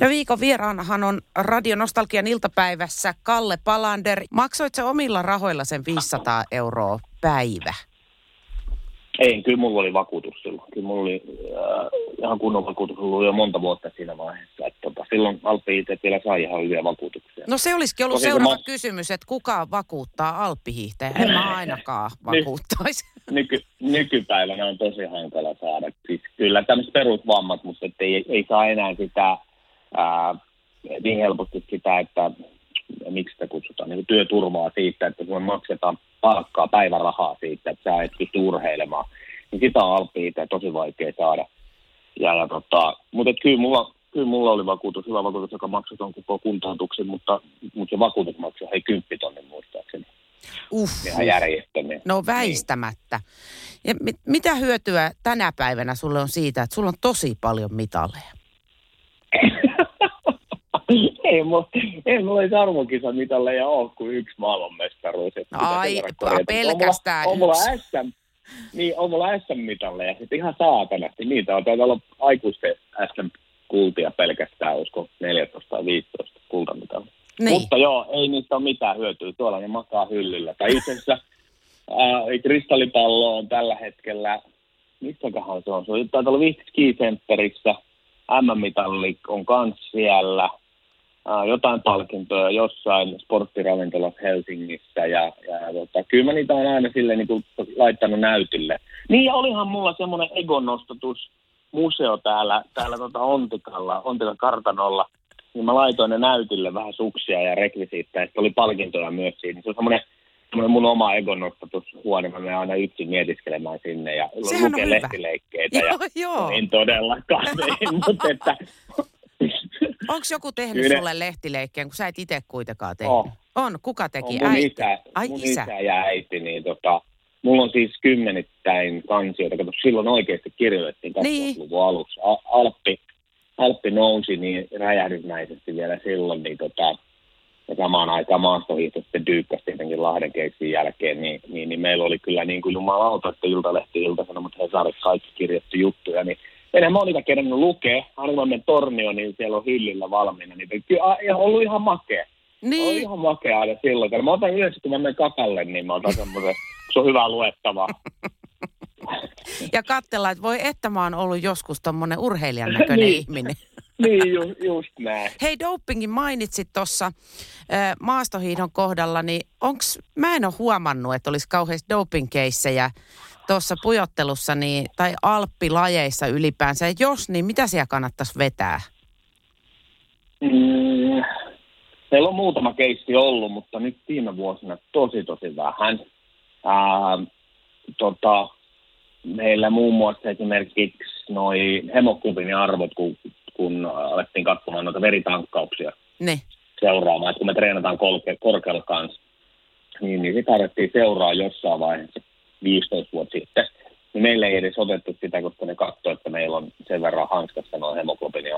Ja viikon vieraanahan on Radio Nostalgian iltapäivässä Kalle Palander. Maksoit sä omilla rahoilla sen 500 euroa päivä? Ei, kyllä mulla oli vakuutus silloin. Kyllä mulla oli äh, ihan kunnon vakuutus ollut jo monta vuotta siinä vaiheessa. Että, tota, silloin Alppi itse vielä sai ihan hyviä vakuutuksia. No se olisikin ollut Tosin seuraava mä... kysymys, että kuka vakuuttaa alppihiihtäjä? En mä ainakaan vakuuttaisi. Nyky, nykypäivänä on tosi hankala saada. Siis kyllä tämmöiset perusvammat, mutta ei, ei saa enää sitä ää, niin helposti sitä, että miksi sitä kutsutaan, niin työturvaa siitä, että sinulle maksetaan palkkaa, päivärahaa siitä, että sä et pysty urheilemaan. Niin sitä on Alppi tosi vaikea saada. Ja, ja tota, mutta kyllä mulla, kyllä mulla oli vakuutus, hyvä vakuutus, joka maksoi tuon koko kuntoutuksen, mutta, mutta se vakuutus maksoi hei kymppitonnin muistaakseni. Uff. Ihan järjettömiä. No väistämättä. Ja mit, mitä hyötyä tänä päivänä sulle on siitä, että sulla on tosi paljon mitalleja? ei, mulla, ei mulla ei arvokisa mitalleja ole kuin yksi maailmanmestaruus. Ai, pelkästään on mulla, on mulla SM, niin, on mulla SM-mitalleja. Sitten ihan saatanasti. Niitä on taitaa olla aikuisten SM-kultia pelkästään, usko 14 tai 15 kultamitalle. Niin. Mutta joo, ei niistä ole mitään hyötyä. Tuolla ne makaa hyllyllä. Tai itse asiassa äh, kristallipallo on tällä hetkellä, missäköhän se on? Se on taitaa olla Vihti Ski Centerissä. M-mitalli on kans siellä jotain palkintoja jossain sporttiravintolassa Helsingissä ja, ja tota, kyllä mä niitä on aina silleen niin kuin laittanut näytille. Niin ja olihan mulla semmoinen egonostatus museo täällä, täällä tota Ontikalla, Ontikan kartanolla, niin mä laitoin ne näytille vähän suksia ja rekvisiittä, ja oli palkintoja myös siinä. Se on semmoinen, semmoinen mun oma egonostatushuone, mä menen aina yksin mietiskelemään sinne ja lukee lehtileikkeitä. Joo, ja, joo. En todellakaan, mutta että Onko joku tehnyt Kyllä. sulle lehtileikkeen, kun sä et itse kuitenkaan tehnyt? Oh. On. Kuka teki? On mun äiti? Isä, Ai mun isä. isä ja äiti, niin tota, mulla on siis kymmenittäin kansioita. Kato, silloin oikeasti kirjoitettiin 20-luvun niin. alussa. Alppi, Alppi nousi niin räjähdysmäisesti vielä silloin, niin tota, ja samaan aikaan maastohiihto sitten dyykkäsi tietenkin Lahden keissin jälkeen, niin, niin, niin, meillä oli kyllä niin kuin jumalauta, että Iltalehti, Ilta-Sanomat, Hesarit, kaikki kirjoitti juttuja, niin enää mä oon niitä kerännyt lukea. Harvoimmen tornio, niin siellä on hyllillä valmiina. Niin kyllä on ollut ihan makea. Niin. On ihan makea aina silloin. Mä otan yleensä, kun mä menen kakalle, niin mä otan semmoisen, se on hyvä luettavaa. ja katsella, että voi että mä oon ollut joskus tommonen urheilijan näköinen niin. ihminen. niin, ju, just näin. Hei, dopingin mainitsit tuossa maastohiidon kohdalla, niin onks, mä en ole huomannut, että olisi kauheasti dopingkeissejä tuossa pujottelussa niin, tai alppilajeissa ylipäänsä, että jos, niin mitä siellä kannattaisi vetää? Mm, meillä on muutama keissi ollut, mutta nyt viime vuosina tosi tosi vähän. Ää, tota, meillä muun muassa esimerkiksi noi arvot, kun, kun alettiin katsomaan noita veritankkauksia ne. seuraamaan, että kun me treenataan korkealla kanssa, niin, niin sitä alettiin seuraa jossain vaiheessa 15 vuotta sitten, niin meille ei edes otettu sitä, koska ne katsoivat, että meillä on sen verran hanskassa nuo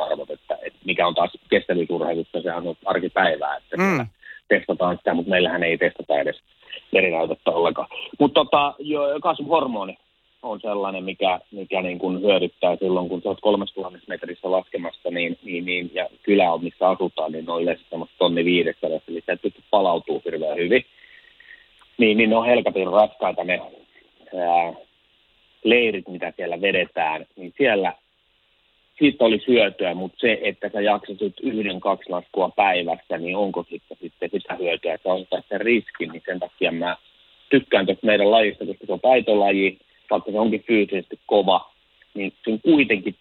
arvot, että, että mikä on taas kestävyysurheilussa, sehän on arkipäivää, että mm. testataan sitä, mutta meillähän ei testata edes verinäytettä ollenkaan. Mutta tota, kasvuhormoni on sellainen, mikä, mikä niin kuin hyödyttää silloin, kun oot 3000 metrissä laskemassa, niin, niin, niin, ja kylä on, missä asutaan, niin ne on yleensä semmoista tonni viidessä, eli sä et pysty palautuu hirveän hyvin. Niin, niin ne on helkatin raskaita ne ää, leirit, mitä siellä vedetään, niin siellä siitä oli hyötyä, mutta se, että sä jaksasit yhden, kaksi laskua päivässä, niin onko sitten, sitten sitä hyötyä, että on sen riskin, niin sen takia mä tykkään tästä meidän lajista, koska se on taitolaji, vaikka se onkin fyysisesti kova, niin se on kuitenkin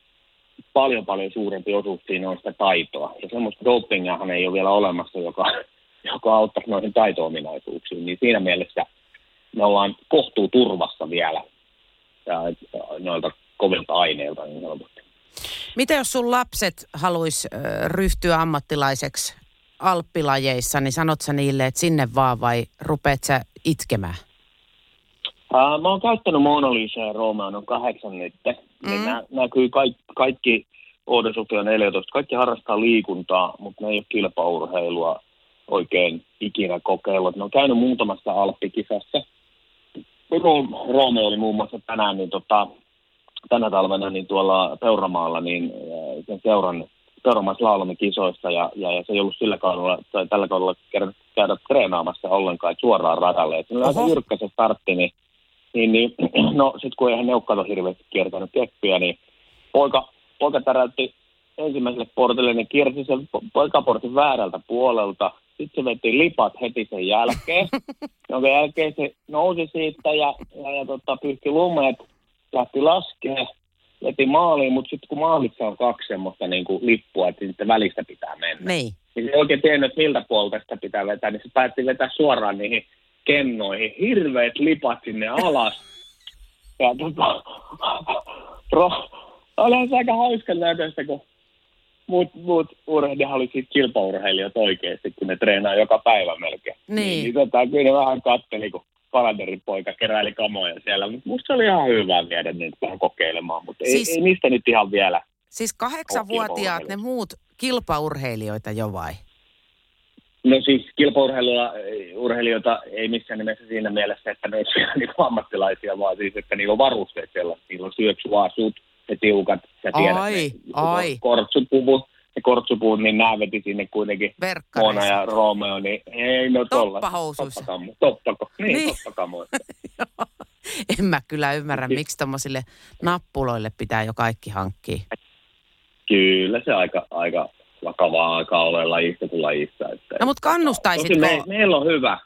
paljon paljon suurempi osuus siinä on sitä taitoa. Ja semmoista dopingahan ei ole vielä olemassa, joka, joka auttaisi noihin taito-ominaisuuksiin, niin siinä mielessä – me ollaan kohtuu turvassa vielä ja, noilta kovilta aineilta niin sanotusti. Mitä jos sun lapset haluaisi ryhtyä ammattilaiseksi alppilajeissa, niin sanot sä niille, että sinne vaan vai rupeat sä itkemään? Uh, mä oon käyttänyt Mona Lisa ja on kahdeksan nyt. Mm. Niin nä, näkyy kaikki, kaikki Oudesupia 14, kaikki harrastaa liikuntaa, mutta ne ei ole kilpaurheilua oikein ikinä kokeillut. Ne on käynyt muutamassa alppikisassa, Roome oli muun muassa tänään, niin tota, tänä talvena niin tuolla Peuramaalla niin äh, sen seuran Peuramaislaulomme kisoissa ja, ja, ja, se ei ollut sillä kaudella tai tällä kaudella käydä, käydä treenaamassa ollenkaan suoraan radalle. Et se oli aika jyrkkä se startti, niin, niin, niin no sitten kun eihän neukkaat hirveästi kiertänyt keppiä, niin poika, poika täräytti ensimmäiselle portille, niin kiersi sen poikaportin väärältä puolelta. Sitten se veti lipat heti sen jälkeen, jonka jälkeen se nousi siitä ja, ja, ja tota, pyyhki lumeet, lähti laskemaan veti maaliin, mutta sitten kun maalissa on kaksi semmoista niin kuin lippua, että sitten välistä pitää mennä. Niin. Niin se ei oikein tiennyt, että miltä puolta sitä pitää vetää, niin se päätti vetää suoraan niihin kennoihin. Hirveät lipat sinne alas. Ja tota, olihan se aika hauska näköistä, kun muut, muut urheilijahan oli siis kilpaurheilijat oikeasti, kun ne treenaa joka päivä melkein. Niin. niin, tota, kyllä ne vähän katteli, kun kalenterin poika keräili kamoja siellä. Mutta musta se oli ihan hyvä viedä niitä vähän kokeilemaan, mutta siis, ei, ei, niistä nyt ihan vielä. Siis kahdeksanvuotiaat ne muut kilpaurheilijoita jo vai? No siis kilpaurheilijoita ei missään nimessä siinä mielessä, että ne olisivat niin ammattilaisia, vaan siis, että niillä on varusteet sellaisia. Niillä on syöksyasut, ja tiukat, sä tiedät, ai, ne, ai. kortsupuvut, ne kortsupuut, niin nämä veti sinne kuitenkin Mona ja Romeo, niin ei no tolla. Toppahousuissa. Toppakamo, toppako, niin, niin. toppakamo. en mä kyllä ymmärrä, miksi tuommoisille nappuloille pitää jo kaikki hankkia. Kyllä se aika, aika vakavaa aikaa ole lajista kuin lajissa. Että, no mutta kannustaisitko? Me, meillä on hyvä.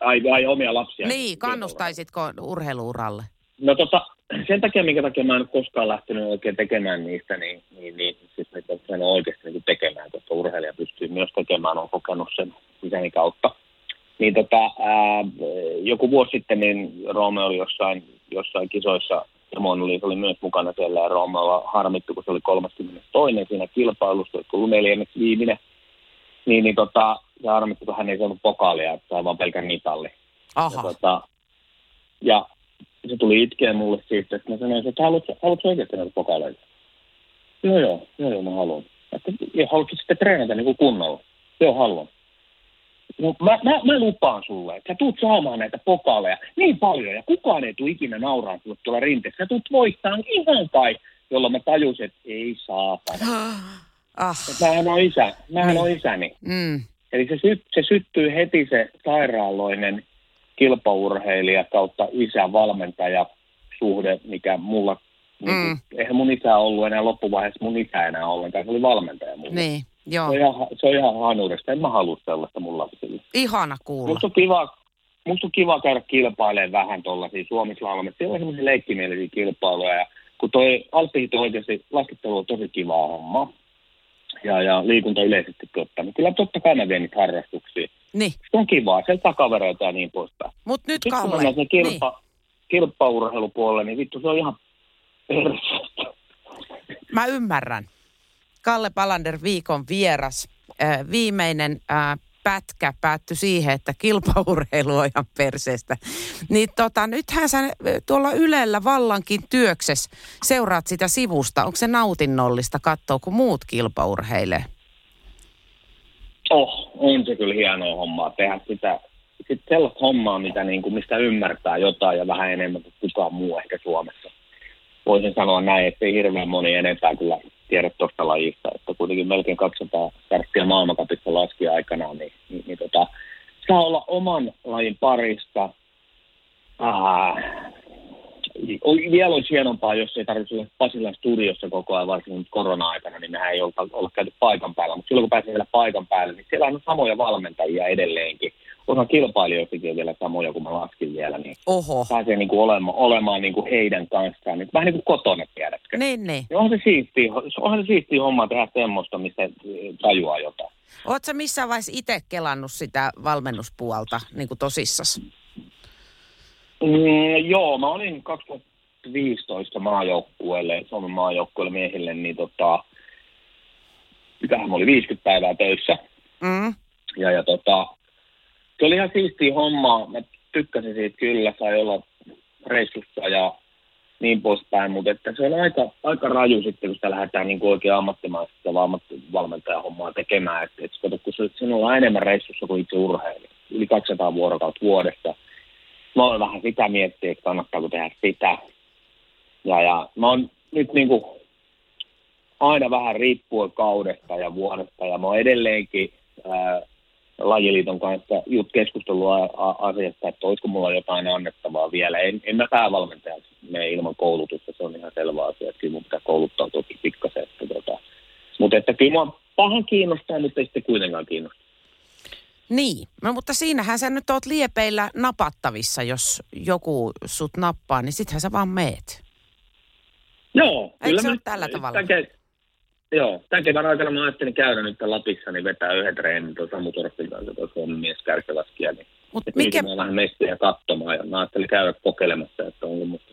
Ai, ai omia lapsia. Niin, kannustaisitko urheiluuralle? No tota, sen takia, minkä takia mä en koskaan lähtenyt oikein tekemään niistä, niin, niin, niin siis niitä on oikeasti niin tekemään, koska urheilija pystyy myös tekemään, on kokenut sen isäni kautta. Niin tota, ää, joku vuosi sitten niin Roome oli jossain, jossain kisoissa, ja oli, oli myös mukana siellä, ja Roomealla harmittu, kun se oli 32. siinä kilpailussa, kun ollut neljänneksi viimeinen. Niin, niin tota, se harmittu, kun hän ei saanut pokaalia, että sai vaan pelkän mitalli. Aha. Ja, tota, ja se tuli itkeä mulle siitä, että mä sanoin, että haluatko, haluatko oikeasti näitä pokaaleita? Joo, joo, joo, joo, mä haluan. Että, ja haluatko sitten treenata niin kuin kunnolla? Joo, haluan. No, mä, mä, mä lupaan sulle, että sä tuut saamaan näitä pokaaleja niin paljon, ja kukaan ei tule ikinä nauraa sulle tuolla rinteessä. Sä tuut voittaa ihan kai, jolloin mä tajusin, että ei saatana. Ah. Mähän on isä, mähän mm. on isäni. Mm. Eli se, sy- se syttyy heti se sairaaloinen kilpaurheilija kautta isä-valmentaja suhde, mikä mulla, niin mm. niin, eihän mun isä ollut enää loppuvaiheessa mun isä enää ollenkaan, se oli valmentaja mulla. Niin, joo. Se on ihan, se on ihan hanurista, en mä halua sellaista mun lapsille. Ihana kuulla. Musta on kiva, musta on kiva käydä kilpailemaan vähän tuollaisia Suomislaulamme. Siellä on semmoisia leikkimielisiä kilpailuja ja kun toi alppihito oikeasti laskettelu on tosi kiva homma ja, ja liikunta yleisesti ottaen, niin kyllä totta kai mä vien niitä harrastuksia. Niin. Se on kivaa, se saa kavereita ja niin poispäin. Mut nyt Sitten Kalle. kun kilpa, niin. kilpaurheilupuolelle, niin vittu se on ihan perseestä. Mä ymmärrän. Kalle Palander viikon vieras. Äh, viimeinen äh, pätkä päättyi siihen, että kilpaurheilu on ihan perseestä. Niin tota, nythän sä äh, tuolla Ylellä vallankin työkses seuraat sitä sivusta. Onko se nautinnollista katsoa, kun muut kilpaurheilee? Oh, on se kyllä hienoa hommaa tehdä sitä, sit sellaista hommaa, mitä niin kuin, mistä ymmärtää jotain ja vähän enemmän kuin kukaan muu ehkä Suomessa. Voisin sanoa näin, että ei hirveän moni enempää kyllä tiedä tuosta lajista, että kuitenkin melkein 200 starttia maailmankapissa laski aikanaan, niin, niin, niin tota, saa olla oman lajin parista. Ah, vielä olisi hienompaa, jos ei tarvitse olla Pasilan studiossa koko ajan, varsinkin korona-aikana, niin mehän ei olla, olla käyty paikan päällä. Mutta silloin kun pääsee vielä paikan päälle, niin siellä on samoja valmentajia edelleenkin. Osa kilpailijoistakin on vielä samoja, kun mä laskin vielä, niin Oho. pääsee niin kuin olemaan, olemaan niin kuin heidän kanssaan. Niin vähän niin kuin kotona, tiedätkö? Niin, niin. Ja onhan se siistiä, onhan se siistiä hommaa tehdä semmoista, mistä tajuaa jotain. Oletko missään vaiheessa itse kelannut sitä valmennuspuolta niin kuin tosissas? Mm, joo, mä olin 2015 maajoukkueelle, Suomen maajoukkueelle miehille, niin tota, mitähän mä olin 50 päivää töissä. Mm. Ja, ja tota, se oli ihan siistiä hommaa. Mä tykkäsin siitä kyllä, sai olla reissussa ja niin poispäin, mutta että se on aika, aika raju sitten, kun sitä lähdetään niin kuin oikein ammattimaista valmentajahommaa tekemään. Että, että kun se, sinulla on enemmän reissussa kuin itse urheilija. Yli 200 vuorokautta vuodessa – mä oon vähän sitä miettiä, että kannattaako tehdä sitä. Ja, ja mä oon nyt niin kuin aina vähän riippuen kaudesta ja vuodesta. Ja mä oon edelleenkin ää, lajiliiton kanssa just keskustelua asiasta, että olisiko mulla jotain annettavaa vielä. En, en mä päävalmentaja mene ilman koulutusta, se on ihan selvä asia, että kyllä mun pitää kouluttautua pikkasen. Että, tota. Mutta että kyllä mua pahan kiinnostaa, mutta ei sitten kuitenkaan kiinnostaa. Niin, no, mutta siinähän sä nyt oot liepeillä napattavissa, jos joku sut nappaa, niin sittenhän sä vaan meet. Joo. Eikö kyllä se ole tällä tavalla? Tämän, joo, tämän kevään aikana mä ajattelin käydä nyt Lapissa, niin vetää yhden treenin tuon Samu Torfin kanssa, tuon Suomen mies kärkelaskia, niin Mut mikä... mä vähän mestiä katsomaan ja mä ajattelin käydä kokeilemassa, että onko musta.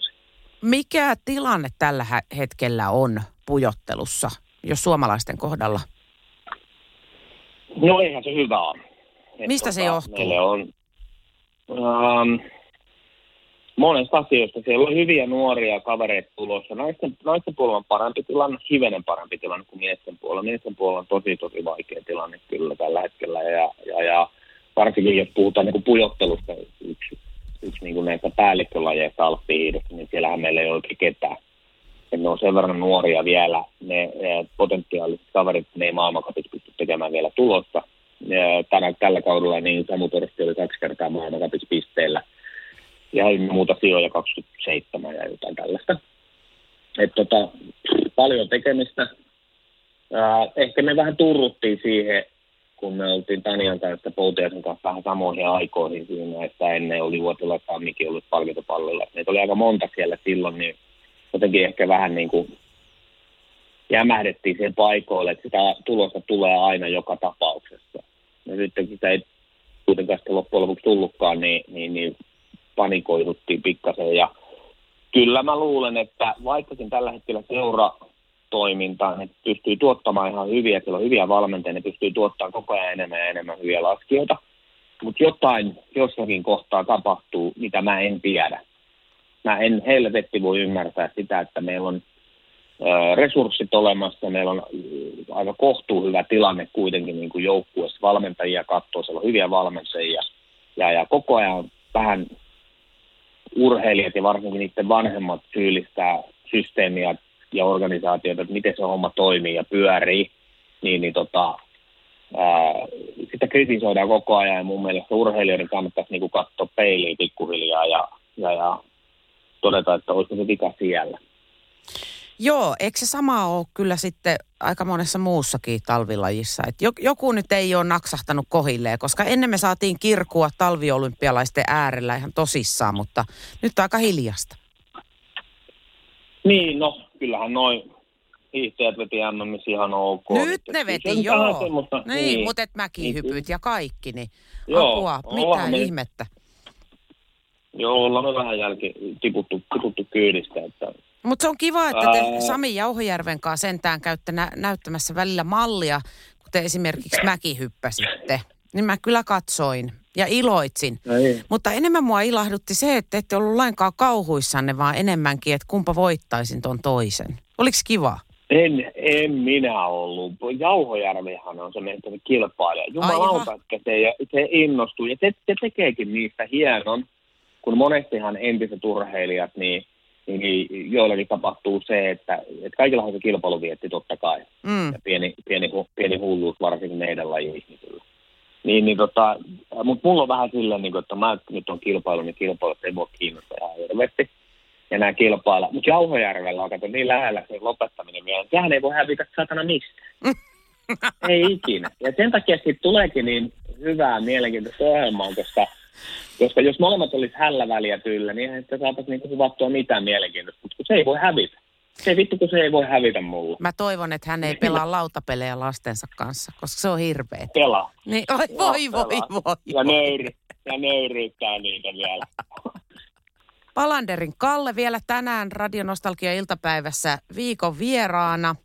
Mikä tilanne tällä hetkellä on pujottelussa, jos suomalaisten kohdalla? No eihän se hyvä ole. Mistä tota, se johtuu? Meille on um, monesta asioista. Siellä on hyviä nuoria kavereita tulossa. Naisten, naisten puolella on parempi tilanne, hivenen parempi tilanne kuin miesten puolella. Miesten puolella on tosi, tosi vaikea tilanne kyllä tällä hetkellä. Ja, ja, ja varsinkin jos puhutaan niin kuin pujottelusta, yksi, yksi niin kuin näistä päällikkölajeista alppihiidosta, niin siellähän meillä ei ole oikein ketään. Ja ne on sen verran nuoria vielä, ne potentiaaliset kaverit, ne ei maailmankapit pysty tekemään vielä tulosta tänä, tällä kaudella niin Samu oli kaksi kertaa maailmankapissa pisteellä ja muuta sijoja 27 ja jotain tällaista. Et tota, paljon tekemistä. Ää, ehkä me vähän turruttiin siihen, kun me oltiin Tanian kanssa Poutiaisen kanssa vähän samoihin aikoihin siinä, että ennen oli Vuotila Sammikin ollut palkintopallolla. Meitä oli aika monta siellä silloin, niin jotenkin ehkä vähän niin kuin jämähdettiin siihen paikoille, että sitä tulosta tulee aina joka tapauksessa. Ja sitten sitä ei kuitenkaan sitten loppujen lopuksi tullutkaan, niin, niin, niin panikoiduttiin pikkasen. Ja kyllä mä luulen, että vaikkakin tällä hetkellä seura toimintaa, ne pystyy tuottamaan ihan hyviä, siellä on hyviä valmentajia, ne pystyy tuottamaan koko ajan enemmän ja enemmän hyviä laskijoita. Mutta jotain jossakin kohtaa tapahtuu, mitä mä en tiedä. Mä en helvetti voi ymmärtää sitä, että meillä on resurssit olemassa. Meillä on aika kohtuu hyvä tilanne kuitenkin niin kuin joukkueessa. Valmentajia katsoo, siellä on hyviä valmentajia. Ja, ja koko ajan vähän urheilijat ja varsinkin niiden vanhemmat syyllistää systeemiä ja organisaatioita, että miten se homma toimii ja pyörii. Niin, niin tota, ää, sitä kritisoidaan koko ajan ja mun mielestä urheilijoiden kannattaisi niin katsoa peiliin pikkuhiljaa ja, ja, ja todeta, että olisiko se vika siellä. Joo, eikö se sama ole kyllä sitten aika monessa muussakin talvilajissa? Et joku nyt ei ole naksahtanut kohilleen, koska ennen me saatiin kirkua talviolympialaisten äärellä ihan tosissaan, mutta nyt on aika hiljasta. Niin, no kyllähän noin hiihtäjät veti MMS ihan ok. Nyt ne veti, joo. Semmoista, niin, niin, mutta et mäkihypyt niin. ja kaikki, niin joo, apua, mitä me, ihmettä. Joo, ollaan me vähän jälkeen tiputtu, tiputtu kyydistä, että mutta se on kiva, että te Sami Jauhojärven kanssa sentään käytte nä- näyttämässä välillä mallia, kun te esimerkiksi mäki hyppäsitte. Niin mä kyllä katsoin ja iloitsin. Ei. Mutta enemmän mua ilahdutti se, että ette ollut lainkaan kauhuissanne, vaan enemmänkin, että kumpa voittaisin ton toisen. Oliko kiva? En, en minä ollut. Jauhojärvihan on se meidän kilpailija. Jumalauta, että se, se innostuu. Ja se, se tekeekin niistä hienon, kun monestihan entiset urheilijat, niin – niin joillakin tapahtuu se, että, että kaikilla on se kilpailuvietti totta kai. Mm. Ja pieni, pieni, pieni hulluus varsinkin meidän laji-ihmisillä. Niin, niin tota, mutta mulla on vähän silleen, niin kuin, että mä nyt on kilpailu, niin kilpailut ei voi kiinnostaa ihan hirveästi. Ja nämä kilpailla. Mutta Jauhojärvellä on kato niin lähellä se lopettaminen vielä. Sehän ei voi hävitä satana mistä. ei ikinä. Ja sen takia sitten tuleekin niin hyvää mielenkiintoista ohjelmaa, koska koska jos molemmat olisi hällä väliä tyllä, niin eihän sitä saataisiin niinku huvattua mitään mielenkiintoista, mutta se ei voi hävitä. Se vittu, kun se ei voi hävitä mulle. Mä toivon, että hän ei pelaa lautapelejä lastensa kanssa, koska se on hirveä. Pelaa. Niin, oi, voi, voi, voi, voi. Ja, nöyry, ja nöyryyttää niitä vielä. Palanderin Kalle vielä tänään Radionostalgia iltapäivässä viikon vieraana.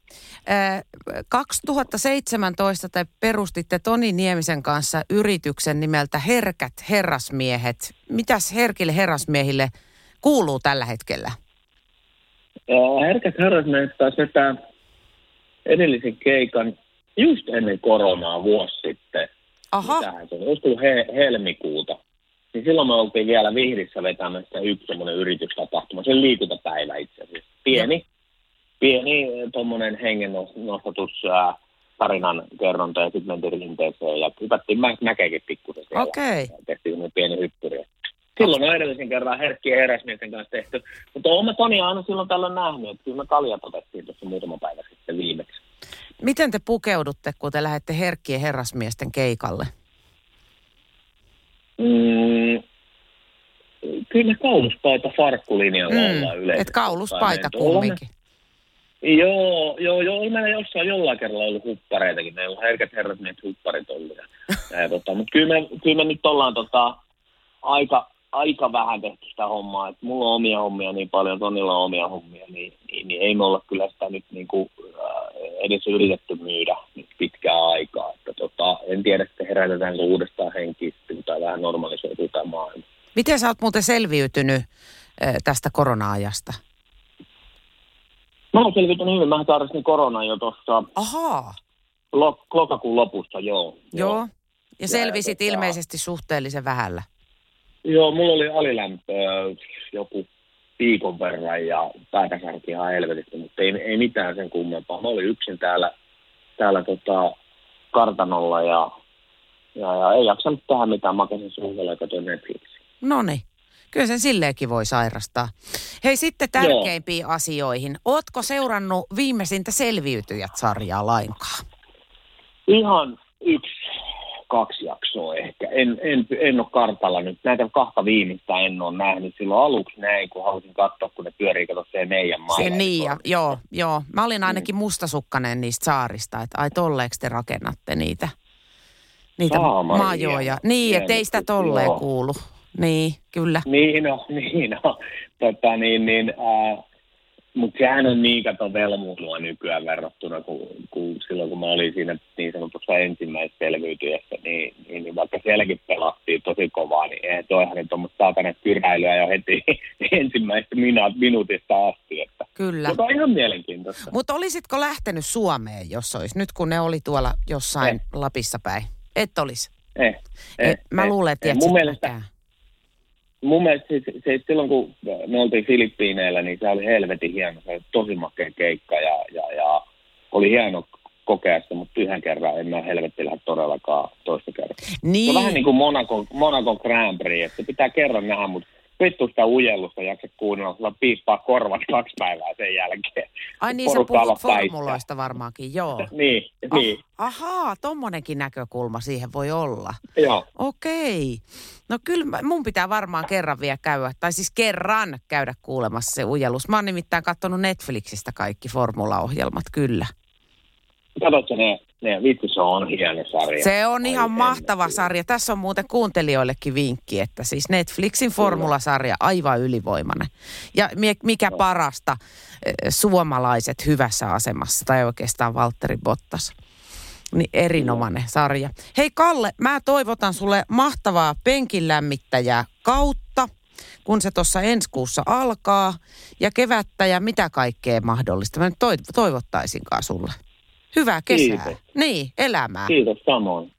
2017 te perustitte Toni Niemisen kanssa yrityksen nimeltä Herkät herrasmiehet. Mitäs herkille herrasmiehille kuuluu tällä hetkellä? Herkät herrasmiehet taas vetää edellisen keikan just ennen koronaa vuosi sitten. Aha. Mitähän se on? Olisiko he, helmikuuta? Niin silloin me oltiin vielä Vihdissä vetämässä yksi semmoinen yritystapahtuma. Se liikuntapäivä itse asiassa. Pieni, pieni tuommoinen hengen nostatus ää, tarinan kerronta ja sitten mentiin rinteeseen ja hypättiin mä, mäkeäkin pikkusen siellä. Okei. Ja Tehtiin pieni hyppyri. Silloin on edellisen kerran herkkiä heräsmiesten kanssa tehty. Mutta olen mä Toni aina silloin tällöin nähnyt, että kyllä me kaljat otettiin tuossa muutama päivä sitten viimeksi. Miten te pukeudutte, kun te lähdette herkkien herrasmiesten keikalle? Mm, kyllä kauluspaita farkkulinjalla mm, ollaan yleisesti. Et kauluspaita kumminkin. Joo, joo, joo, on meillä jossain jollain kerralla ollut huppareitakin. Meillä on herkät herrat niin hupparit ollut. Ja, ja, tota, mutta kyllä me, kyllä me nyt ollaan tota, aika, aika vähän tehty sitä hommaa. Et mulla on omia hommia niin paljon, Tonilla on omia hommia, niin, niin, niin ei me olla kyllä sitä nyt niin kuin, äh, edes yritetty myydä nyt pitkää aikaa. Että, tota, en tiedä, että herätetäänkö uudestaan henkiä tai vähän normalisoituu tämä maailma. Miten sä oot muuten selviytynyt tästä korona-ajasta? Mä oon selviytynyt hyvin. Mä tarvitsin koronan jo tuossa Ahaa. lo- lokakuun lopussa, joo. Joo. Ja Ja, selvisit tota- ilmeisesti suhteellisen vähällä. Joo, mulla oli alilämpöä joku viikon verran ja päätäsärki ihan helvetisti, mutta ei, ei mitään sen kummempaa. Mä olin yksin täällä, täällä tota, kartanolla ja, ja, ja ei jaksanut tähän mitään. Makasin suuhella ja katsoin Netflixiä. No niin. Kyllä sen silleenkin voi sairastaa. Hei sitten tärkeimpiin asioihin. Ootko seurannut viimeisintä Selviytyjät-sarjaa lainkaan? Ihan yksi, kaksi jaksoa ehkä. En, en, en ole kartalla nyt. Näitä kahta viimeistä en ole nähnyt. Silloin aluksi näin, kun halusin katsoa, kun ne pyörii kato se meidän maalla. Se niin, ja, joo, joo. Mä olin ainakin mustasukkainen niistä saarista, että ai tolleeksi te rakennatte niitä, niitä Saamaria. majoja. Niin, että ei sitä tolleen Joo. kuulu. Niin, kyllä. Niin on, niin on. Tota, niin, niin, äh, mutta sehän on niin kato velmuilua nykyään verrattuna kuin, kuin silloin, kun mä olin siinä niin sanotussa ensimmäisessä selviytyjässä, niin, niin, niin vaikka sielläkin pelattiin tosi kovaa, niin eihän toihan nyt tuommoista saatana kyräilyä jo heti ensimmäistä minuut, minuutista asti. Että, Kyllä. mutta on ihan mielenkiintoista. Mutta olisitko lähtenyt Suomeen, jos olisi, nyt kun ne oli tuolla jossain Eh. Lapissa päin? Et olisi. Eh, Eh, Mä luulen, että eh. mun mielestä, mun mielestä siis, se, silloin kun me oltiin Filippiineillä, niin se oli helvetin hieno. Se oli tosi makea keikka ja, ja, ja oli hieno kokea sitä, mutta yhden kerran en mä helvetti lähde todellakaan toista kertaa. Se Niin, on vähän niin kuin Monaco, Monaco Grand Prix, että se pitää kerran nähdä, mutta vittu sitä ujellusta jaksa kuunnella, sulla piippaa korvat kaksi päivää sen jälkeen. ai niin sä porukka puhut alkaa päittää. formuloista varmaankin, joo. Niin, niin, Ah, ahaa, tommonenkin näkökulma siihen voi olla. joo. Okei. No kyllä mun pitää varmaan kerran vielä käydä, tai siis kerran käydä kuulemassa se ujellus. Mä oon nimittäin katsonut Netflixistä kaikki formulaohjelmat, kyllä. Katsotko ne, ne, vittu se on hieno sarja. Se on Ai ihan ennen mahtava sarja. Tässä on muuten kuuntelijoillekin vinkki, että siis Netflixin formulasarja aivan ylivoimainen. Ja mi- mikä No. parasta, eh, suomalaiset hyvässä asemassa, tai oikeastaan Valtteri Bottas. Niin erinomainen sarja. Hei Kalle, mä toivotan sulle mahtavaa penkin lämmittäjää kautta, kun se tuossa ensi kuussa alkaa. Ja kevättä ja mitä kaikkea mahdollista. Mä nyt toiv- toivottaisinkaan sulle. Hyvää kesää. Kiitos. Niin, elämää. Kiitos samoin.